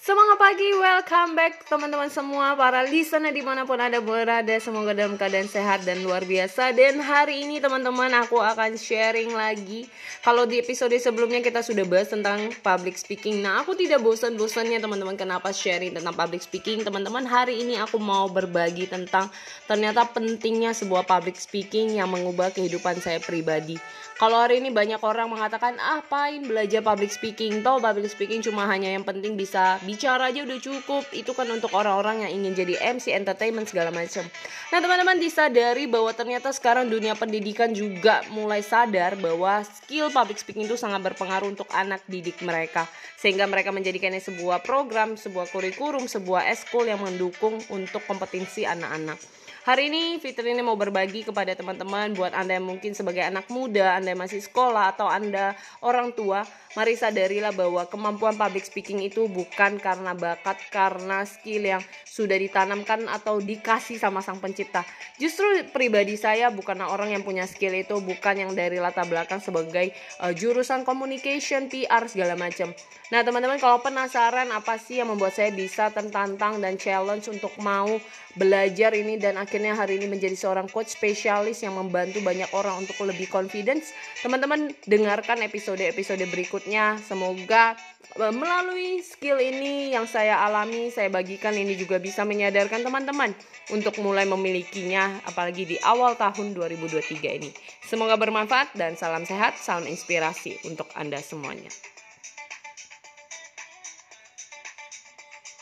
Semangat pagi, welcome back teman-teman semua para listener di mana pun anda berada. Semoga dalam keadaan sehat dan luar biasa. Dan hari ini teman-teman aku akan sharing lagi. Kalau di episode sebelumnya kita sudah bahas tentang public speaking. Nah aku tidak bosan-bosannya teman-teman kenapa sharing tentang public speaking? Teman-teman hari ini aku mau berbagi tentang Ternyata pentingnya sebuah public speaking yang mengubah kehidupan saya pribadi. Kalau hari ini banyak orang mengatakan ah apain belajar public speaking. Toh public speaking cuma hanya yang penting bisa bicara aja udah cukup. Itu kan untuk orang-orang yang ingin jadi MC entertainment segala macam nah teman-teman disadari bahwa ternyata sekarang dunia pendidikan juga mulai sadar bahwa skill public speaking itu sangat berpengaruh untuk anak didik mereka. Sehingga mereka menjadikannya sebuah program sebuah kurikulum sebuah eskul yang mendukung untuk kompetensi anak-anak. Hari ini Fitri ini mau berbagi kepada teman-teman buat Anda yang mungkin sebagai anak muda, Anda yang masih sekolah atau Anda orang tua, mari sadarilah bahwa kemampuan public speaking itu bukan karena bakat, karena skill yang sudah ditanamkan atau dikasih sama sang pencipta. Justru pribadi saya bukanlah orang yang punya skill itu, bukan yang dari latar belakang sebagai uh, jurusan communication, PR segala macam. Nah, teman-teman kalau penasaran apa sih yang membuat saya bisa tertantang dan challenge untuk mau belajar ini dan akhirnya hari ini menjadi seorang coach spesialis yang membantu banyak orang untuk lebih confidence. Teman-teman dengarkan episode-episode berikutnya. Semoga e, melalui skill yang saya alami, saya bagikan ini juga bisa menyadarkan teman-teman untuk mulai memilikinya apalagi di awal tahun 2023 ini. Semoga bermanfaat dan salam sehat, salam inspirasi untuk Anda semuanya.